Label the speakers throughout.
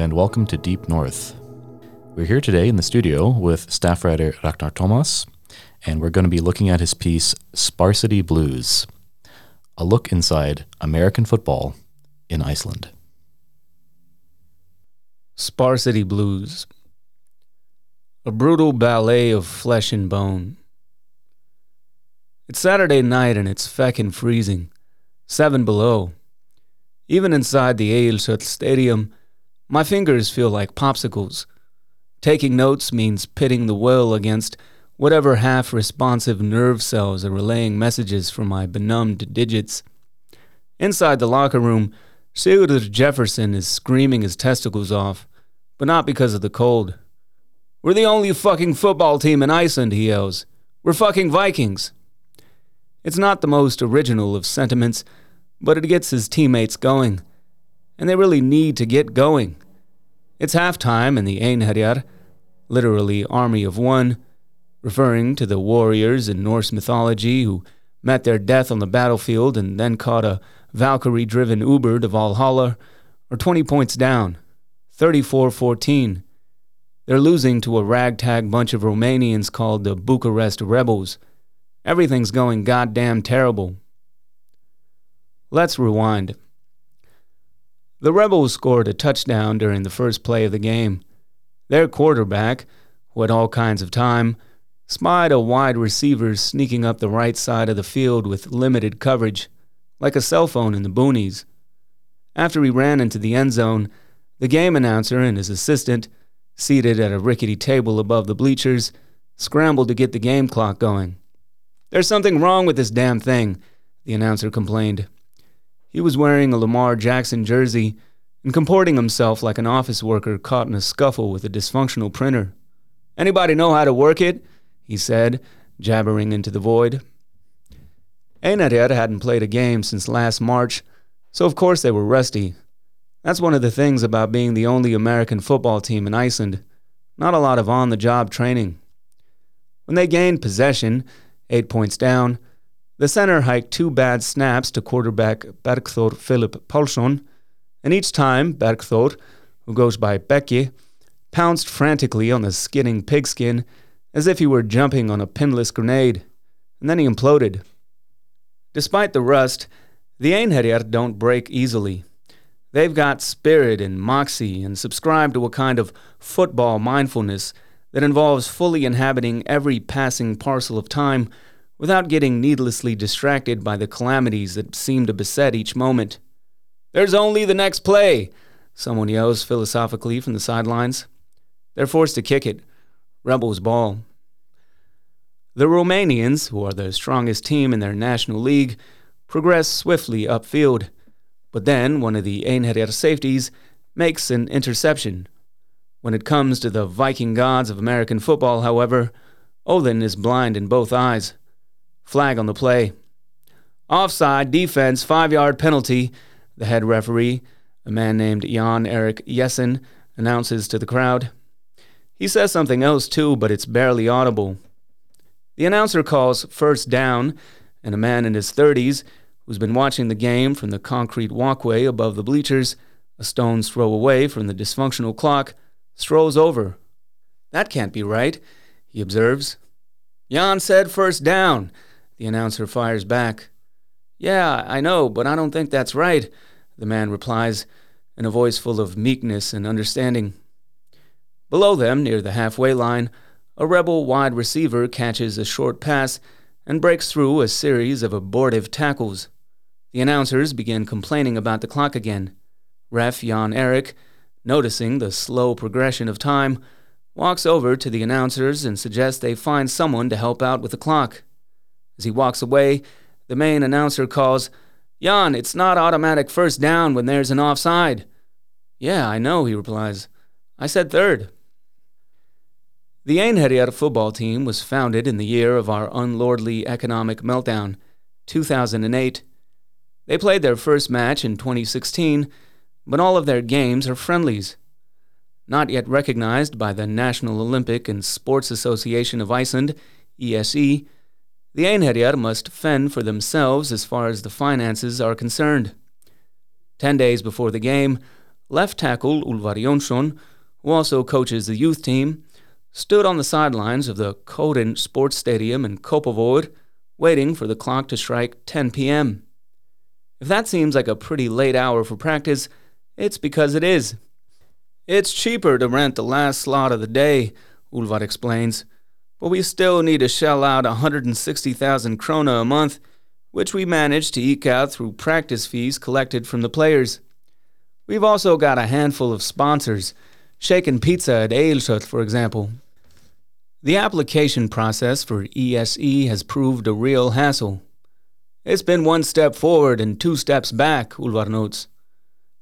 Speaker 1: and welcome to Deep North. We're here today in the studio with staff writer Ragnar Thomas, and we're going to be looking at his piece Sparsity Blues A Look Inside American Football in Iceland.
Speaker 2: Sparsity Blues A brutal ballet of flesh and bone. It's Saturday night and it's feckin' freezing, seven below. Even inside the Egilshöll Stadium, my fingers feel like popsicles. Taking notes means pitting the will against whatever half responsive nerve cells are relaying messages from my benumbed digits. Inside the locker room, Sigurður Jefferson is screaming his testicles off, but not because of the cold. We're the only fucking football team in Iceland, he yells. We're fucking Vikings. It's not the most original of sentiments but it gets his teammates going. And they really need to get going. It's halftime in the Einherjar, literally Army of One, referring to the warriors in Norse mythology who met their death on the battlefield and then caught a Valkyrie driven Uber to Valhalla, are 20 points down, 34 14. They're losing to a ragtag bunch of Romanians called the Bucharest Rebels. Everything's going goddamn terrible, Let's rewind. The Rebels scored a touchdown during the first play of the game. Their quarterback, who had all kinds of time, spied a wide receiver sneaking up the right side of the field with limited coverage, like a cell phone in the boonies. After he ran into the end zone, the game announcer and his assistant, seated at a rickety table above the bleachers, scrambled to get the game clock going. There's something wrong with this damn thing, the announcer complained. He was wearing a Lamar Jackson jersey and comporting himself like an office worker caught in a scuffle with a dysfunctional printer. Anybody know how to work it? he said, jabbering into the void. Einherjar hadn't played a game since last March, so of course they were rusty. That's one of the things about being the only American football team in Iceland. Not a lot of on the job training. When they gained possession, eight points down, the center hiked two bad snaps to quarterback Bergthor Philip Paulsson, and each time Bergthor, who goes by Becky, pounced frantically on the skidding pigskin as if he were jumping on a pinless grenade, and then he imploded. Despite the rust, the Einherjar don't break easily. They've got spirit and moxie and subscribe to a kind of football mindfulness that involves fully inhabiting every passing parcel of time without getting needlessly distracted by the calamities that seem to beset each moment. There's only the next play, someone yells philosophically from the sidelines. They're forced to kick it. Rebels ball. The Romanians, who are the strongest team in their national league, progress swiftly upfield. But then one of the Einherjar safeties makes an interception. When it comes to the Viking gods of American football, however, Odin is blind in both eyes. Flag on the play. Offside, defense, five yard penalty. The head referee, a man named Jan Erik Jessen, announces to the crowd. He says something else too, but it's barely audible. The announcer calls first down, and a man in his 30s, who's been watching the game from the concrete walkway above the bleachers, a stone's throw away from the dysfunctional clock, strolls over. That can't be right, he observes. Jan said first down. The announcer fires back. Yeah, I know, but I don't think that's right, the man replies, in a voice full of meekness and understanding. Below them, near the halfway line, a rebel wide receiver catches a short pass and breaks through a series of abortive tackles. The announcers begin complaining about the clock again. Ref Jan Erik, noticing the slow progression of time, walks over to the announcers and suggests they find someone to help out with the clock. As he walks away, the main announcer calls, Jan, it's not automatic first down when there's an offside. Yeah, I know, he replies. I said third. The Einherjar football team was founded in the year of our unlordly economic meltdown, 2008. They played their first match in 2016, but all of their games are friendlies. Not yet recognized by the National Olympic and Sports Association of Iceland, ÍSÍ, the Einherjar must fend for themselves as far as the finances are concerned. Ten days before the game, Left tackle Ulvar Jonsson, who also coaches the youth team, stood on the sidelines of the Kórinn Sports Stadium in Kópavogur, waiting for the clock to strike 10 p.m. If that seems like a pretty late hour for practice, it's because it is. It's cheaper to rent the last slot of the day, Ulvar explains, but we still need to shell out 160,000 krona a month, which we manage to eke out through practice fees collected from the players. We've also got a handful of sponsors, Shaken Pizza at Egilshöll, for example. The application process for ÍSÍ has proved a real hassle. It's been one step forward and two steps back, Ulvar notes.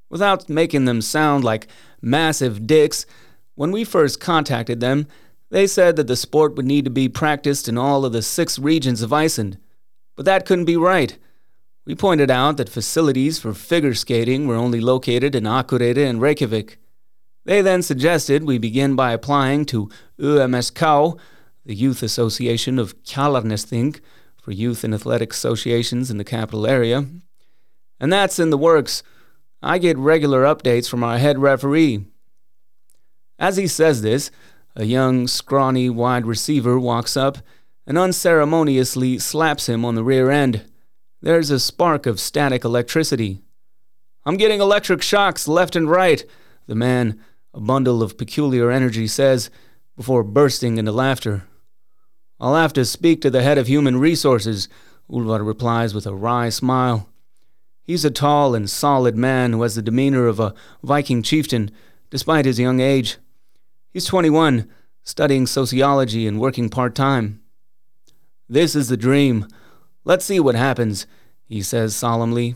Speaker 2: Without making them sound like massive dicks, when we first contacted them, they said that the sport would need to be practiced in all of the six regions of Iceland. But that couldn't be right. We pointed out that facilities for figure skating were only located in Akureyri and Reykjavik. They then suggested we begin by applying to UMSK, the Youth Association of Kjalarnesþing, for youth and athletic associations in the capital area. And that's in the works. I get regular updates from our head referee. As he says this, a young, scrawny wide receiver walks up and unceremoniously slaps him on the rear end. There's a spark of static electricity. I'm getting electric shocks left and right, the man, a bundle of peculiar energy, says, before bursting into laughter. I'll have to speak to the head of human resources, Ulvar replies with a wry smile. He's a tall and solid man who has the demeanor of a Viking chieftain, despite his young age. He's 21, studying sociology and working part time. This is the dream. Let's see what happens, he says solemnly.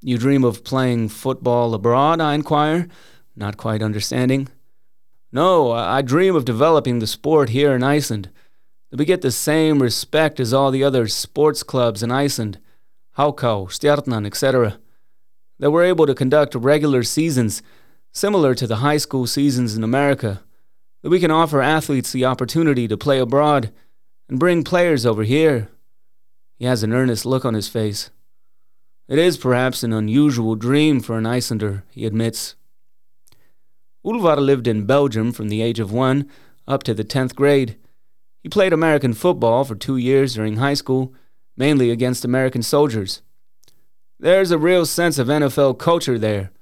Speaker 2: You dream of playing football abroad? I inquire, not quite understanding. No, I dream of developing the sport here in Iceland. That we get the same respect as all the other sports clubs in Iceland. Haukar, Stjarnan, etc. That we're able to conduct regular seasons similar to the high school seasons in America. That we can offer athletes the opportunity to play abroad and bring players over here. He has an earnest look on his face. It is perhaps an unusual dream for an Icelander, he admits. Ulvar lived in Belgium from the age of one up to the 10th grade. He played American football for two years during high school mainly against American soldiers. There's a real sense of NFL culture there.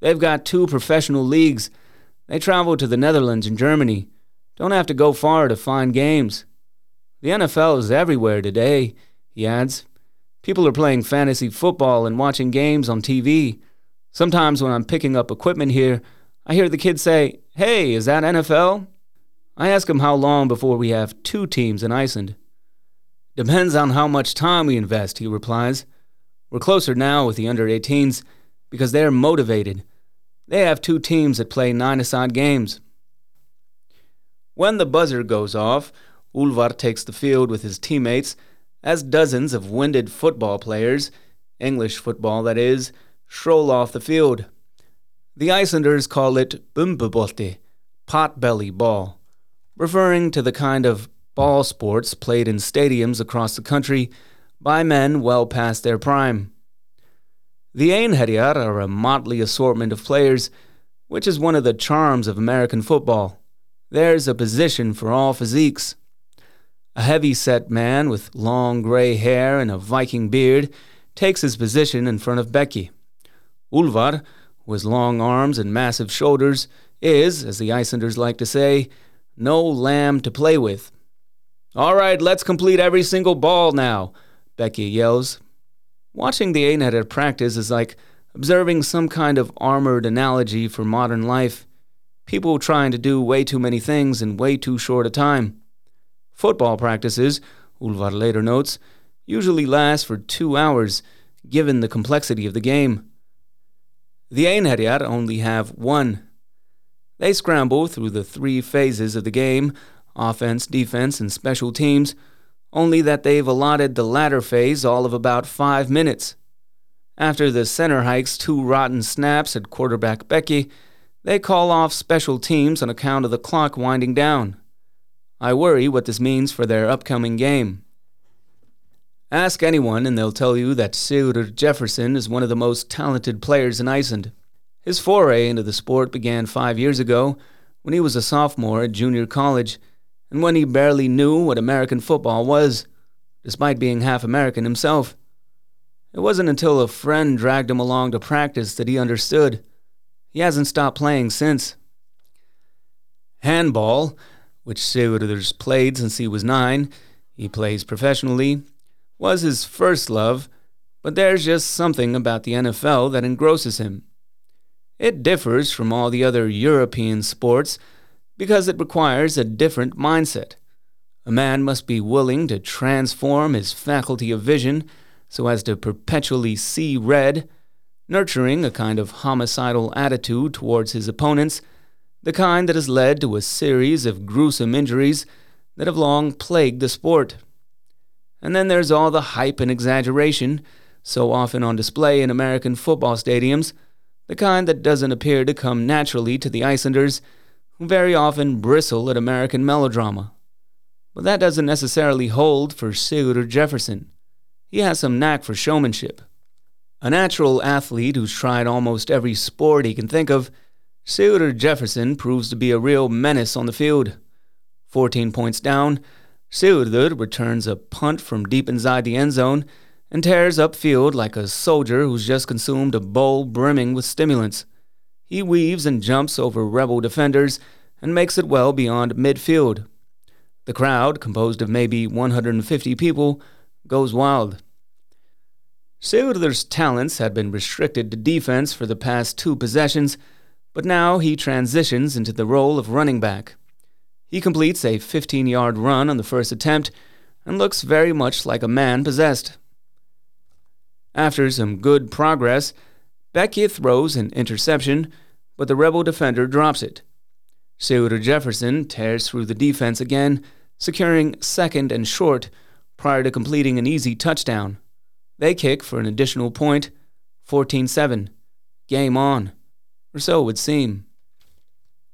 Speaker 2: They've got two professional leagues. They travel to the Netherlands and Germany. Don't have to go far to find games. The NFL is everywhere today, he adds. People are playing fantasy football and watching games on TV. Sometimes when I'm picking up equipment here, I hear the kids say, Hey, is that NFL? I ask them how long before we have two teams in Iceland. Depends on how much time we invest, he replies. We're closer now with the under 18s because they're motivated. They have two teams that play nine aside games. When the buzzer goes off, Ulvar takes the field with his teammates as dozens of winded football players, English football that is, stroll off the field. The Icelanders call it bumbubolti, potbelly ball, referring to the kind of ball sports played in stadiums across the country by men well past their prime. The Einherjar are a motley assortment of players, which is one of the charms of American football. There's a position for all physiques. A heavy set man with long gray hair and a Viking beard takes his position in front of Becky. Ulvar, with long arms and massive shoulders, is, as the Icelanders like to say, no lamb to play with. All right, let's complete every single ball now, Becky yells. Watching the Einherjar practice is like observing some kind of armored analogy for modern life. People trying to do way too many things in way too short a time. Football practices, Ulvar later notes, usually last for two hours, given the complexity of the game. The Einherjar only have one. They scramble through the three phases of the game offense, defense, and special teams, only that they've allotted the latter phase all of about five minutes. After the center hikes two rotten snaps at quarterback Becky, they call off special teams on account of the clock winding down. I worry what this means for their upcoming game. Ask anyone, and they'll tell you that Sigurður Jefferson is one of the most talented players in Iceland. His foray into the sport began five years ago when he was a sophomore at junior college and when he barely knew what American football was, despite being half American himself. It wasn't until a friend dragged him along to practice that he understood. He hasn't stopped playing since. Handball, which Sigurður's played since he was nine, he plays professionally, was his first love, but there's just something about the NFL that engrosses him. It differs from all the other European sports because it requires a different mindset. A man must be willing to transform his faculty of vision so as to perpetually see red, nurturing a kind of homicidal attitude towards his opponents, the kind that has led to a series of gruesome injuries that have long plagued the sport. And then there's all the hype and exaggeration, so often on display in American football stadiums, the kind that doesn't appear to come naturally to the Icelanders, who very often bristle at American melodrama. But that doesn't necessarily hold for Sigurður Jefferson. He has some knack for showmanship. A natural athlete who's tried almost every sport he can think of, Sigurður Jefferson proves to be a real menace on the field. 14 points down, Sigurður returns a punt from deep inside the end zone and tears upfield like a soldier who's just consumed a bowl brimming with stimulants. He weaves and jumps over rebel defenders and makes it well beyond midfield. The crowd, composed of maybe 150 people, goes wild. Sigurður's talents had been restricted to defense for the past two possessions, but now he transitions into the role of running back. He completes a 15 yard run on the first attempt and looks very much like a man possessed. After some good progress, Becky throws an interception, but the rebel defender drops it. Sigurður Jefferson tears through the defense again, securing second and short prior to completing an easy touchdown. They kick for an additional point, 14 7. Game on. Or so it would seem.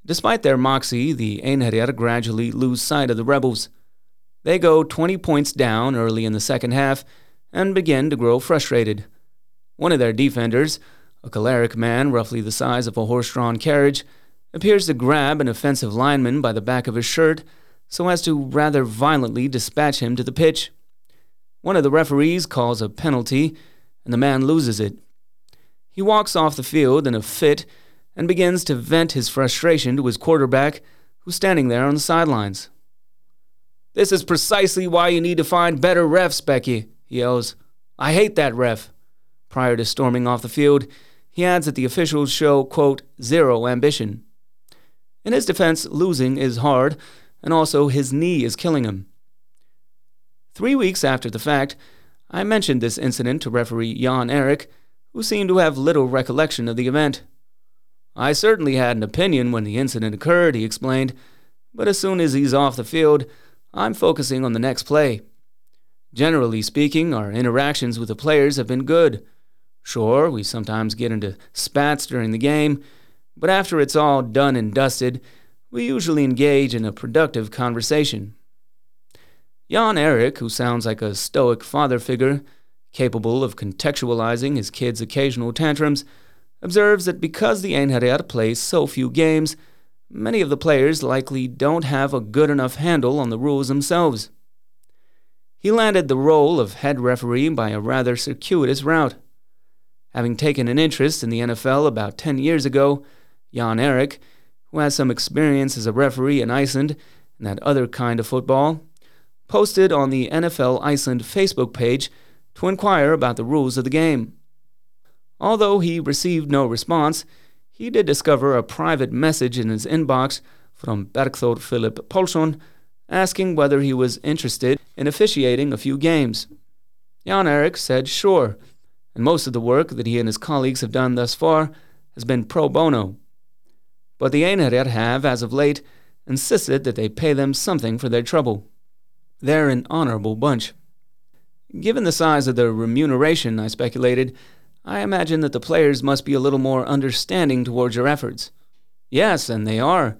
Speaker 2: Despite their moxie, the Einherjar gradually lose sight of the rebels. They go 20 points down early in the second half and begin to grow frustrated. One of their defenders, a choleric man roughly the size of a horse drawn carriage, appears to grab an offensive lineman by the back of his shirt so as to rather violently dispatch him to the pitch. One of the referees calls a penalty, and the man loses it. He walks off the field in a fit and begins to vent his frustration to his quarterback, who's standing there on the sidelines. This is precisely why you need to find better refs, Becky, he yells. I hate that ref. Prior to storming off the field, he adds that the officials show, quote, zero ambition. In his defense, losing is hard, and also his knee is killing him. Three weeks after the fact, I mentioned this incident to referee Jan Erik, who seemed to have little recollection of the event. I certainly had an opinion when the incident occurred, he explained, but as soon as he's off the field, I'm focusing on the next play. Generally speaking, our interactions with the players have been good. Sure, we sometimes get into spats during the game, but after it's all done and dusted, we usually engage in a productive conversation. Jan Erik, who sounds like a stoic father figure, capable of contextualizing his kids' occasional tantrums, observes that because the Einherjar plays so few games, many of the players likely don't have a good enough handle on the rules themselves. He landed the role of head referee by a rather circuitous route. Having taken an interest in the NFL about 10 years ago, Jan Erik, who has some experience as a referee in Iceland and that other kind of football, posted on the NFL Iceland Facebook page to inquire about the rules of the game. Although he received no response, he did discover a private message in his inbox from Bergthor Philip Paulsson asking whether he was interested in officiating a few games. Jan Erik said sure, and most of the work that he and his colleagues have done thus far has been pro bono. But the Einherjar have, as of late, insisted that they pay them something for their trouble. They're an honorable bunch. Given the size of the remuneration, I speculated, I imagine that the players must be a little more understanding towards your efforts. Yes, and they are.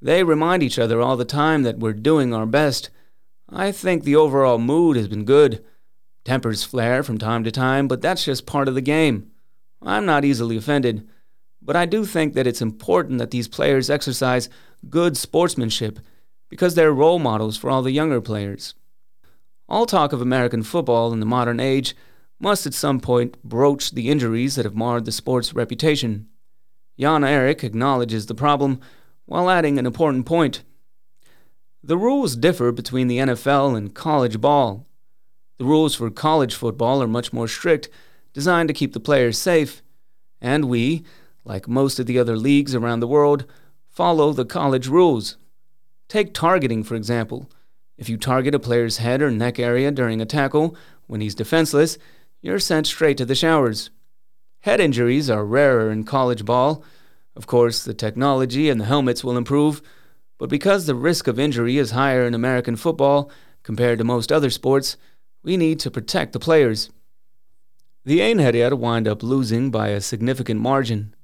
Speaker 2: They remind each other all the time that we're doing our best. I think the overall mood has been good. Tempers flare from time to time, but that's just part of the game. I'm not easily offended. But I do think that it's important that these players exercise good sportsmanship because they're role models for all the younger players. All talk of American football in the modern age must at some point broach the injuries that have marred the sport's reputation. Jan Erik acknowledges the problem while adding an important point. The rules differ between the NFL and college ball. The rules for college football are much more strict, designed to keep the players safe, and we, like most of the other leagues around the world, follow the college rules. Take targeting, for example. If you target a player's head or neck area during a tackle when he's defenseless, you're sent straight to the showers. Head injuries are rarer in college ball. Of course, the technology and the helmets will improve, but because the risk of injury is higher in American football compared to most other sports, we need to protect the players. The Einherjar wind up losing by a significant margin,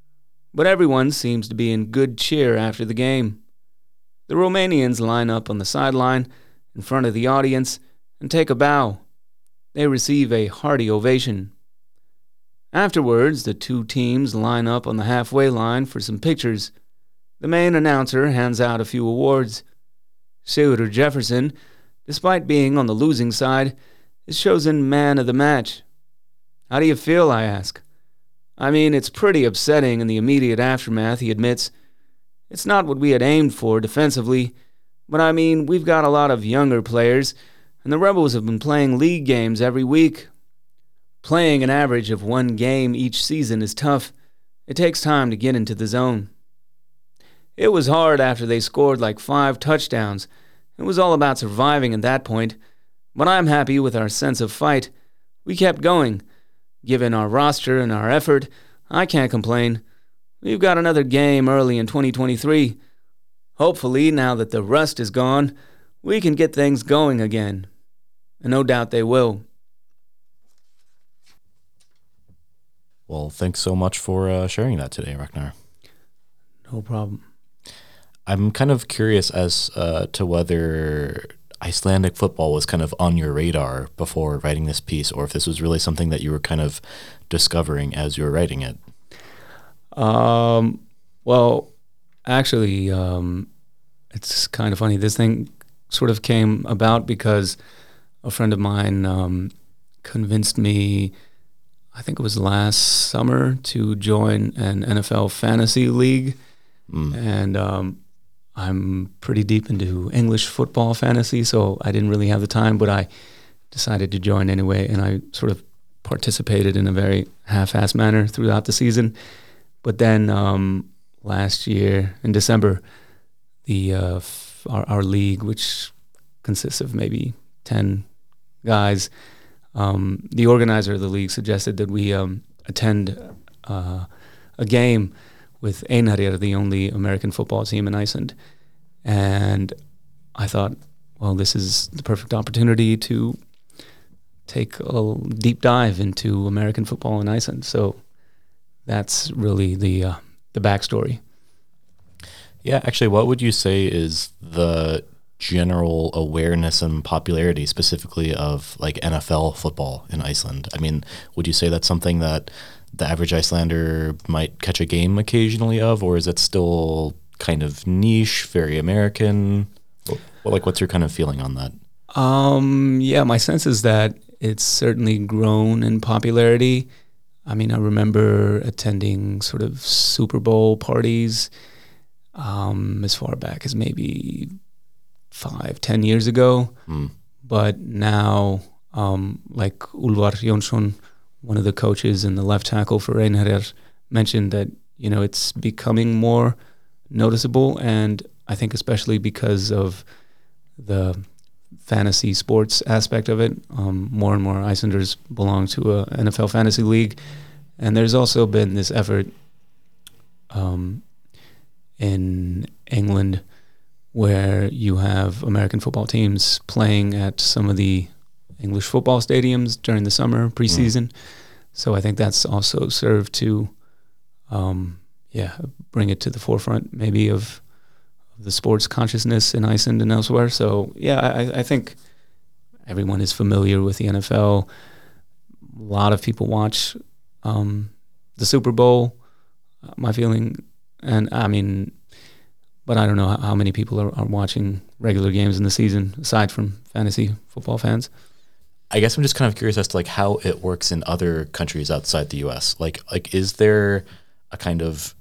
Speaker 2: but everyone seems to be in good cheer after the game. The Romanians line up on the sideline in front of the audience and take a bow they receive a hearty ovation. Afterwards, the two teams line up on the halfway line for some pictures. The main announcer hands out a few awards. Sigurður Jefferson, despite being on the losing side, is chosen man of the match. How do you feel? I ask. I mean, it's pretty upsetting in the immediate aftermath, he admits. It's not what we had aimed for defensively, but I mean, we've got a lot of younger players and the Rebels have been playing league games every week. Playing an average of one game each season is tough. It takes time to get into the zone. It was hard after they scored like five touchdowns. It was all about surviving at that point. But I'm happy with our sense of fight. We kept going. Given our roster and our effort, I can't complain. We've got another game early in 2023. Hopefully, now that the rust is gone, we can get things going again and no doubt they will.
Speaker 1: Well, thanks so much for uh, sharing that today, Ragnar.
Speaker 2: No problem.
Speaker 1: I'm kind of curious as uh, to whether Icelandic football was kind of on your radar before writing this piece, or if this was really something that you were kind of discovering as you were writing it.
Speaker 2: Um, well, actually, um, it's kind of funny. This thing sort of came about because a friend of mine um, convinced me, I think it was last summer, to join an NFL fantasy league. Mm. And um, I'm pretty deep into English football fantasy, so I didn't really have the time, but I decided to join anyway. And I sort of participated in a very half assed manner throughout the season. But then um, last year in December, the uh, f- our, our league, which consists of maybe 10 guys, um, the organizer of the league suggested that we um, attend uh, a game with Einherjar, the only American football team in Iceland. And I thought, well, this is the perfect opportunity to take a deep dive into American football in Iceland. So that's really the uh, the backstory.
Speaker 1: Yeah, actually, what would you say is the general awareness and popularity specifically of like NFL football in Iceland? I mean, would you say that's something that the average Icelander might catch a game occasionally of, or is it still kind of niche, very American? Well, like, what's your kind of feeling on that?
Speaker 2: Um, yeah, my sense is that it's certainly grown in popularity. I mean, I remember attending sort of Super Bowl parties um, as far back as maybe five, ten years ago. Mm. But now, um, like Ulvar Jonsson, one of the coaches and the left tackle for Einherjar, mentioned that you know it's becoming more noticeable, and I think especially because of the fantasy sports aspect of it, um, more and more Icelanders belong to a NFL fantasy league, and there's also been this effort um, in England where you have American football teams playing at some of the English football stadiums during the summer preseason. Mm. So I think that's also served to, um, yeah, bring it to the forefront maybe of, of, the sports consciousness in Iceland and elsewhere. So yeah, I, I think everyone is familiar with the NFL. A lot of people watch um, the Super Bowl. my feeling, and I mean, but I don't know how, how many people are, are watching regular games in the season aside from fantasy football fans.
Speaker 1: I guess I'm just kind of curious as to like how it works in other countries outside the U.S. Like, like is there a kind of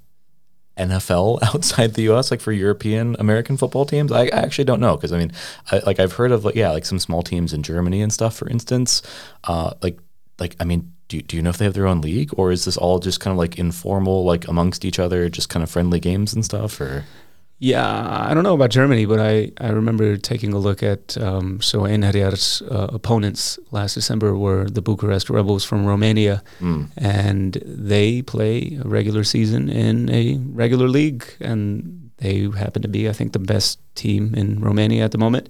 Speaker 1: NFL outside the U.S. like for European American football teams? I, I actually don't know because I mean, I, like I've heard of like yeah, like some small teams in Germany and stuff, for instance. Uh, like, like I mean, do do you know if they have their own league or is this all just kind of like informal, like amongst each other, just kind of friendly games and stuff, or?
Speaker 2: Yeah, I don't know about Germany, but I, I remember taking a look at um, so Einherjar's uh, opponents last December were the Bucharest Rebels from Romania,
Speaker 1: Mm.
Speaker 2: and they play a regular season in a regular league, and they happen to be, I think, the best team in Romania at the moment.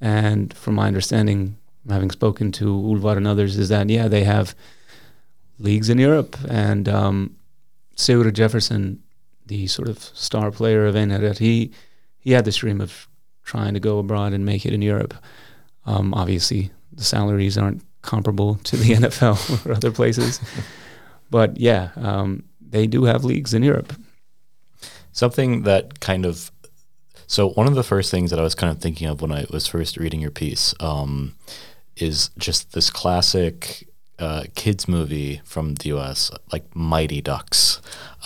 Speaker 2: And from my understanding, having spoken to Ulvar and others, is that yeah, they have leagues in Europe, and um, Sigurd Jefferson the sort of star player of Einherjar, he he had this dream of trying to go abroad and make it in Europe. Um, obviously, the salaries aren't comparable to the NFL or other places, but yeah, um, they do have leagues in Europe.
Speaker 1: Something that kind of so one of the first things that I was kind of thinking of when I was first reading your piece um, is just this classic uh, kids movie from the U.S. like Mighty Ducks.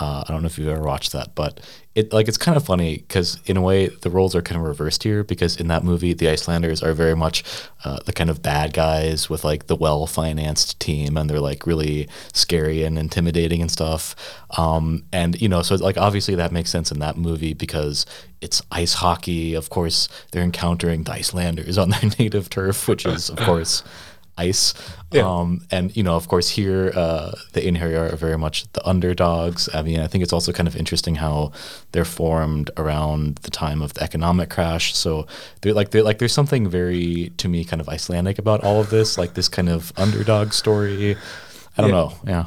Speaker 1: Uh, I don't know if you've ever watched that, but it like it's kind of funny because in a way the roles are kind of reversed here because in that movie the Icelanders are very much uh, the kind of bad guys with like the well financed team and they're like really scary and intimidating and stuff. Um, and you know, so like obviously that makes sense in that movie because it's ice hockey. Of course, they're encountering the Icelanders on their native turf, which is of course ice.
Speaker 2: Yeah.
Speaker 1: Um, and you know, of course, here uh, the Einherjar are very much the underdogs. I mean, I think it's also kind of interesting how they're formed around the time of the economic crash. So they're like they're like there's something very to me kind of Icelandic about all of this, like this kind of underdog story. I don't
Speaker 2: Yeah.
Speaker 1: know. Yeah.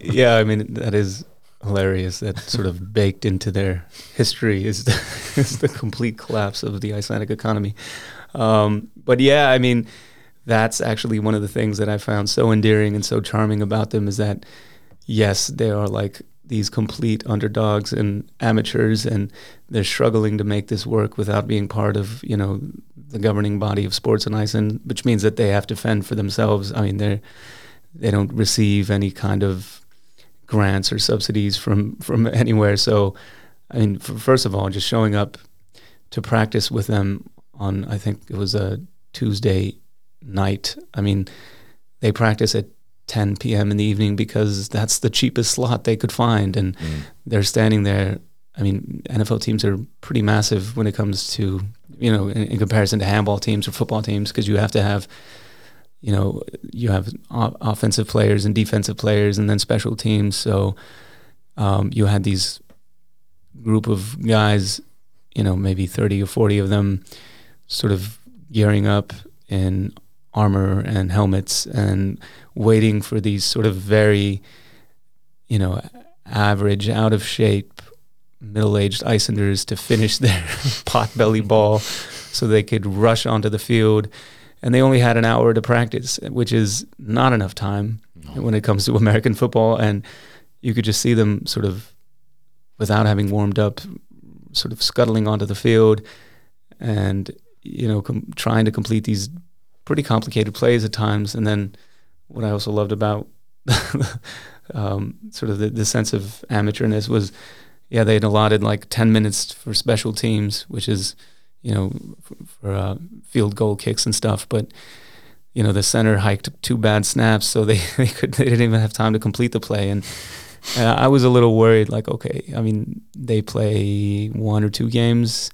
Speaker 2: yeah, I mean that is hilarious. That sort of baked into their history is the, is the complete collapse of the Icelandic economy. Um, but yeah, I mean that's actually one of the things that I found so endearing and so charming about them is that yes, they are like these complete underdogs and amateurs, and they're struggling to make this work without being part of you know the governing body of sports in Iceland, which means that they have to fend for themselves. I mean, they're they don't receive any kind of grants or subsidies from from anywhere. So, I mean, f- first of all, just showing up to practice with them on I think it was a Tuesday night. I mean, they practice at 10 p.m. in the evening because that's the cheapest slot they could find, and
Speaker 1: Mm.
Speaker 2: they're standing there. I mean, NFL teams are pretty massive when it comes to you know in, in comparison to handball teams or football teams because you have to have you know you have o- offensive players and defensive players and then special teams so um, you had these group of guys you know maybe 30 or 40 of them sort of gearing up in armor and helmets and waiting for these sort of very you know average out of shape middle-aged Icelanders to finish their pot-belly ball so they could rush onto the field. And they only had an hour to practice which is not enough time when it comes to American football. And you could just see them sort of without having warmed up sort of scuttling onto the field and you know com- trying to complete these pretty complicated plays at times. And then what I also loved about um, sort of the, the sense of amateurness was yeah they had allotted like 10 minutes for special teams which is you know for, for uh, field goal kicks and stuff. But you know the center hiked two bad snaps so they, they could they didn't even have time to complete the play. And and I was a little worried, like, okay, I mean, they play one or two games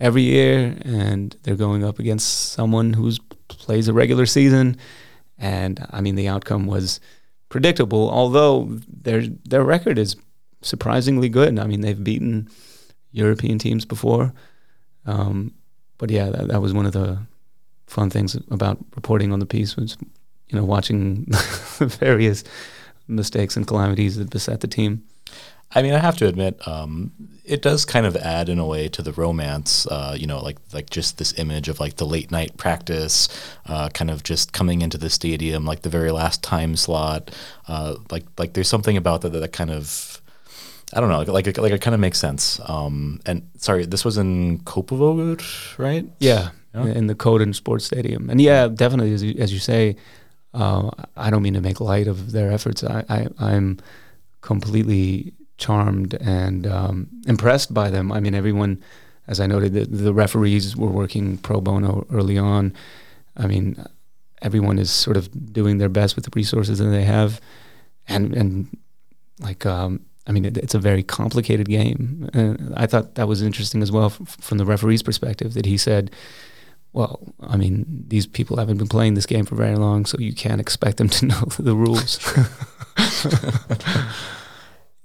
Speaker 2: every year, and they're going up against someone who's plays a regular season, and I mean, the outcome was predictable. Although their their record is surprisingly good. I mean, they've beaten European teams before, um, but yeah, that, that was one of the fun things about reporting on the piece was, you know, watching the various mistakes and calamities that beset the team.
Speaker 1: I mean, I have to admit, um, it does kind of add in a way to the romance. Uh, you know, like like just this image of like the late night practice, uh, kind of just coming into the stadium, like the very last time slot. Uh, like like there's something about that that kind of I don't know, like like, like it kind of makes sense. Um, and sorry, this was in Kopavåg, right?
Speaker 2: Yeah,
Speaker 1: Yeah.
Speaker 2: in the Kórinn Sports Stadium, and yeah, definitely as you, as you say, uh, I don't mean to make light of their efforts. I, I I'm completely charmed and um, impressed by them. I mean, everyone, as I noted, the, the referees were working pro bono early on. I mean, everyone is sort of doing their best with the resources that they have, and and like um, I mean, it, it's a very complicated game. And I thought that was interesting as well f- from the referee's perspective that he said, "Well, I mean, these people haven't been playing this game for very long, so you can't expect them to know the rules."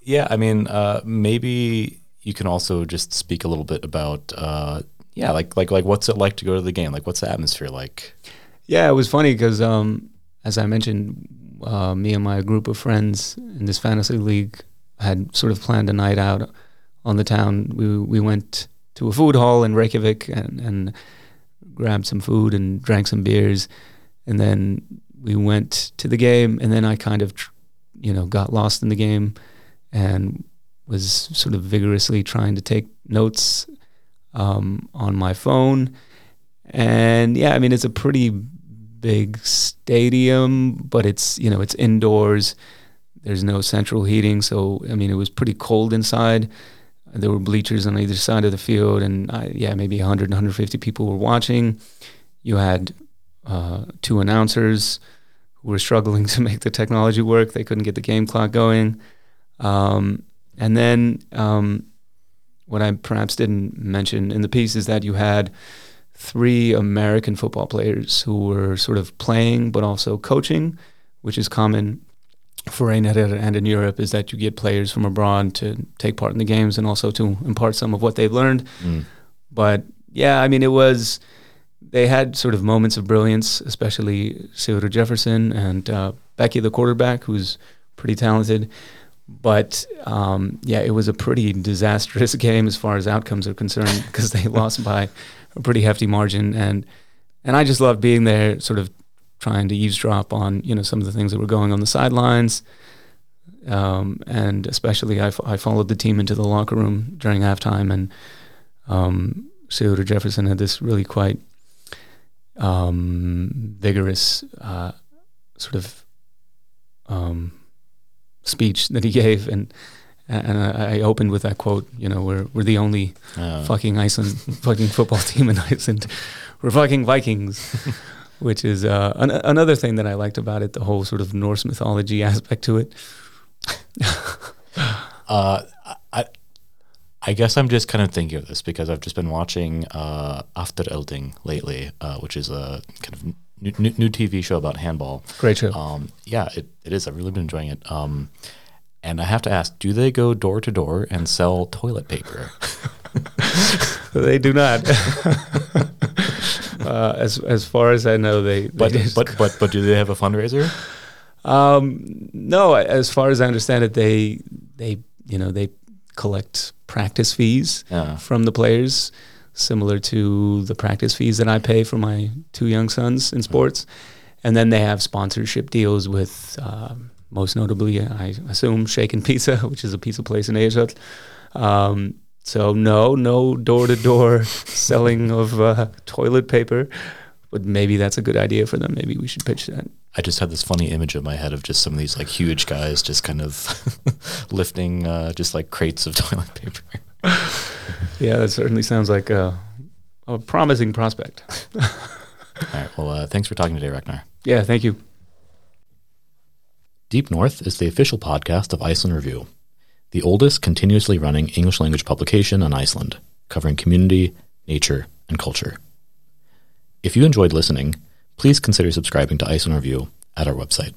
Speaker 1: Yeah, I mean, uh, maybe you can also just speak a little bit about, uh, yeah, like like like what's it like to go to the game? Like, what's the atmosphere like?
Speaker 2: Yeah, it was funny because, um, as I mentioned, uh, me and my group of friends in this fantasy league had sort of planned a night out on the town. We we went to a food hall in Reykjavik and, and grabbed some food and drank some beers, and then we went to the game. And then I kind of, you know, got lost in the game and was sort of vigorously trying to take notes um, on my phone. And yeah, I mean, it's a pretty big stadium, but it's you know it's indoors. There's no central heating, so I mean it was pretty cold inside. There were bleachers on either side of the field, and I, yeah, maybe 100, 150 people were watching. You had uh, two announcers who were struggling to make the technology work. They couldn't get the game clock going. Um, and then um, what I perhaps didn't mention in the piece is that you had three American football players who were sort of playing but also coaching, which is common for Einherjar and in Europe, is that you get players from abroad to take part in the games and also to impart some of what they've learned.
Speaker 1: Mm.
Speaker 2: But yeah, I mean, it was, they had sort of moments of brilliance, especially Sigurður Jefferson and uh, Becky, the quarterback, who's pretty talented. But um, yeah, it was a pretty disastrous game as far as outcomes are concerned because they lost by a pretty hefty margin, and and I just loved being there, sort of trying to eavesdrop on you know some of the things that were going on the sidelines, um, and especially I, f- I followed the team into the locker room during halftime, and um, Sigurður Jefferson had this really quite um, vigorous uh, sort of um, speech that he gave, and and I, I opened with that quote. You know, we're we're the only
Speaker 1: Uh,
Speaker 2: fucking Iceland fucking football team in Iceland. We're fucking Vikings, which is uh, an- another thing that I liked about it. The whole sort of Norse mythology aspect to it.
Speaker 1: uh, I, I guess I'm just kind of thinking of this because I've just been watching uh, Afturelding lately, uh, which is a kind of new, new, new TV show about handball.
Speaker 2: Great show.
Speaker 1: Um, yeah, it, it is. I've really been enjoying it. Um, and I have to ask, do they go door to door and sell toilet paper?
Speaker 2: they do not. uh, as as far as I know, they.
Speaker 1: But but but but do they have a fundraiser?
Speaker 2: Um, no, as far as I understand it, they they you know they collect practice fees
Speaker 1: Yeah.
Speaker 2: from the players, similar to the practice fees that I pay for my two young sons in sports, and then they have sponsorship deals with. Um, most notably, I assume Shaken Pizza, which is a pizza place in Asia. Um, so no, no door to door selling of uh, toilet paper, but maybe that's a good idea for them. Maybe we should pitch that.
Speaker 1: I just had this funny image in my head of just some of these like huge guys just kind of lifting uh, just like crates of toilet paper.
Speaker 2: Yeah, that certainly sounds like a, a promising prospect.
Speaker 1: All right. Well, uh, thanks for talking today, Ragnar.
Speaker 2: Yeah, thank you.
Speaker 1: Deep North is the official podcast of Iceland Review, the oldest continuously running English language publication on Iceland, covering community, nature, and culture. If you enjoyed listening, please consider subscribing to Iceland Review at our website.